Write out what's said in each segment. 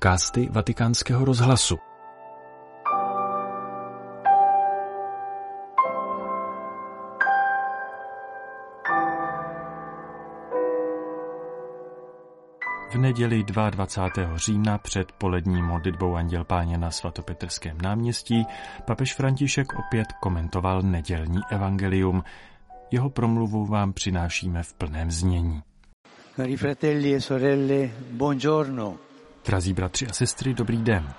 podcasty Vatikánského rozhlasu. V neděli 22. října před polední modlitbou Anděl Páně na svatopetrském náměstí papež František opět komentoval nedělní evangelium. Jeho promluvu vám přinášíme v plném znění. Cari fratelli e sorelle, buongiorno. Drazí bratři a sestry, dobrý den.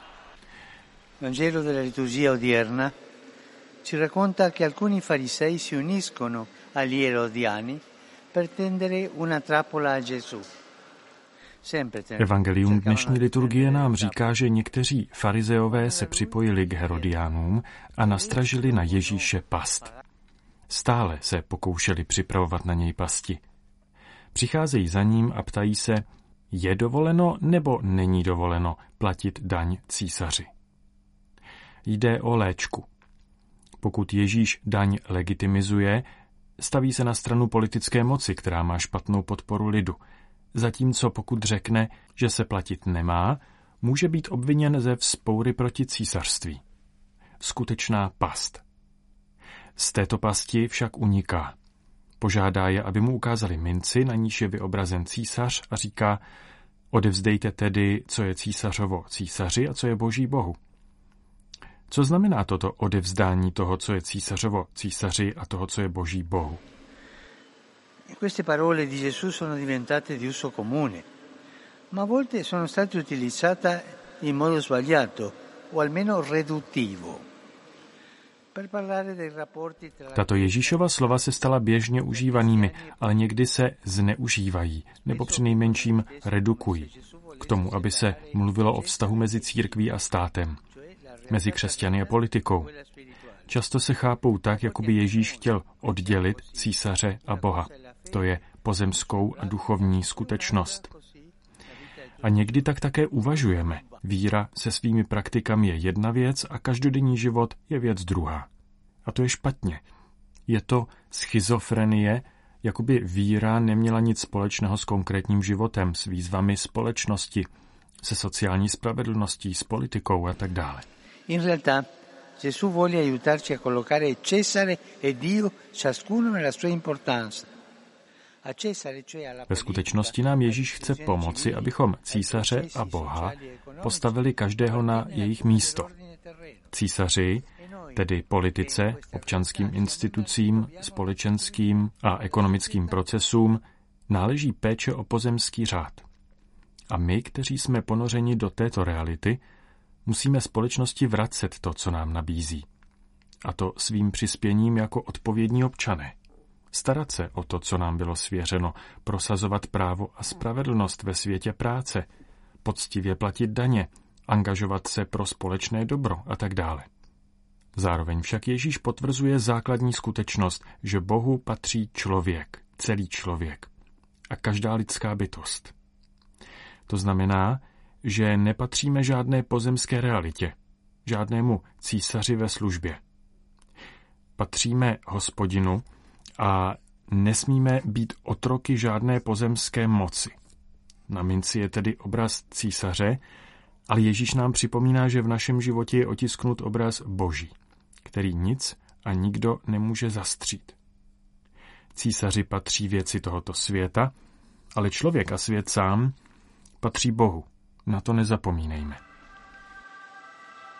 Vangelo della liturgia odierna ci racconta che alcuni farisei si uniscono agli erodiani per tendere una trappola a Gesù. Evangelium dnešní liturgie nám říká, že někteří farizeové se připojili k Herodiánům a nastražili na Ježíše past. Stále se pokoušeli připravovat na něj pasti. Přicházejí za ním a ptají se, je dovoleno nebo není dovoleno platit daň císaři. Jde o léčku. Pokud Ježíš daň legitimizuje, staví se na stranu politické moci, která má špatnou podporu lidu. Zatímco pokud řekne, že se platit nemá, může být obviněn ze vzpoury proti císařství. Skutečná past. Z této pasti však uniká. Požádá je, aby mu ukázali minci, na níž je vyobrazen císař a říká, odevzdejte tedy, co je císařovo císaři a co je boží bohu. Co znamená toto odevzdání toho, co je císařovo císaři a toho, co je boží bohu? Queste parole di Gesù sono diventate di uso comune, ma a volte sono state utilizzate in modo sbagliato o almeno riduttivo. Tato Ježíšova slova se stala běžně užívanými, ale někdy se zneužívají, nebo přinejmenším redukují, k tomu, aby se mluvilo o vztahu mezi církví a státem, mezi křesťany a politikou. Často se chápou tak, jako by Ježíš chtěl oddělit císaře a Boha, to je pozemskou a duchovní skutečnost. A někdy tak také uvažujeme. Víra se svými praktikami je jedna věc a každodenní život je věc druhá. A to je špatně. Je to schizofrenie, jako by víra neměla nic společného s konkrétním životem, s výzvami společnosti, se sociální spravedlností, s politikou a tak dále. In realtà Gesù vuole aiutarci a collocare Cesare e Dio ciascuno nella sua importanza. Ve skutečnosti nám Ježíš chce pomoci, abychom císaře a Boha postavili každého na jejich místo. Císaři, tedy politice, občanským institucím, společenským a ekonomickým procesům, náleží péče o pozemský řád. A my, kteří jsme ponořeni do této reality, musíme společnosti vracet to, co nám nabízí. A to svým přispěním jako odpovědní občané starat se o to, co nám bylo svěřeno, prosazovat právo a spravedlnost ve světě práce, poctivě platit daně, angažovat se pro společné dobro a tak dále. Zároveň však Ježíš potvrzuje základní skutečnost, že Bohu patří člověk, celý člověk a každá lidská bytost. To znamená, že nepatříme žádné pozemské realitě, žádnému císaři ve službě. Patříme hospodinu, a nesmíme být otroky žádné pozemské moci. Na minci je tedy obraz císaře, ale Ježíš nám připomíná, že v našem životě je otisknut obraz Boží, který nic a nikdo nemůže zastřít. Císaři patří věci tohoto světa, ale člověk a svět sám patří Bohu. Na to nezapomínejme.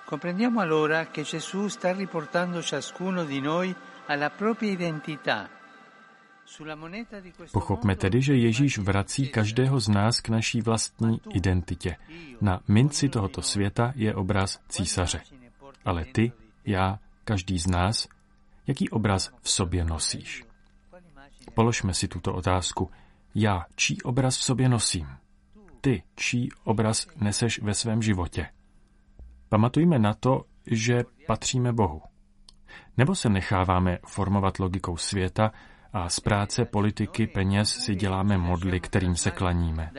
Comprendiamo allora che Gesù sta riportando ciascuno di noi Pochopme tedy, že Ježíš vrací každého z nás k naší vlastní identitě. Na minci tohoto světa je obraz císaře. Ale ty, já, každý z nás, jaký obraz v sobě nosíš? Položme si tuto otázku. Já, čí obraz v sobě nosím? Ty, čí obraz neseš ve svém životě? Pamatujme na to, že patříme Bohu. Nebo se necháváme formovat logikou světa a z práce politiky peněz si děláme modly, kterým se klaníme.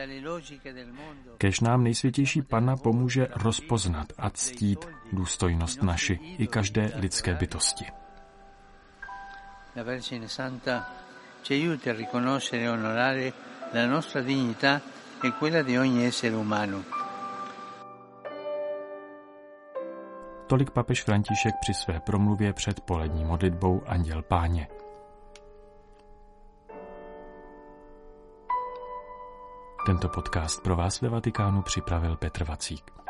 Kež nám nejsvětější Pana pomůže rozpoznat a ctít důstojnost naši i každé lidské bytosti. La Vergine Santa ci aiuti a riconoscere e onorare la nostra dignità e quella di ogni essere umano. Tolik papež František při své promluvě před polední modlitbou Anděl Páně. Tento podcast pro vás ve Vatikánu připravil Petr Vacík.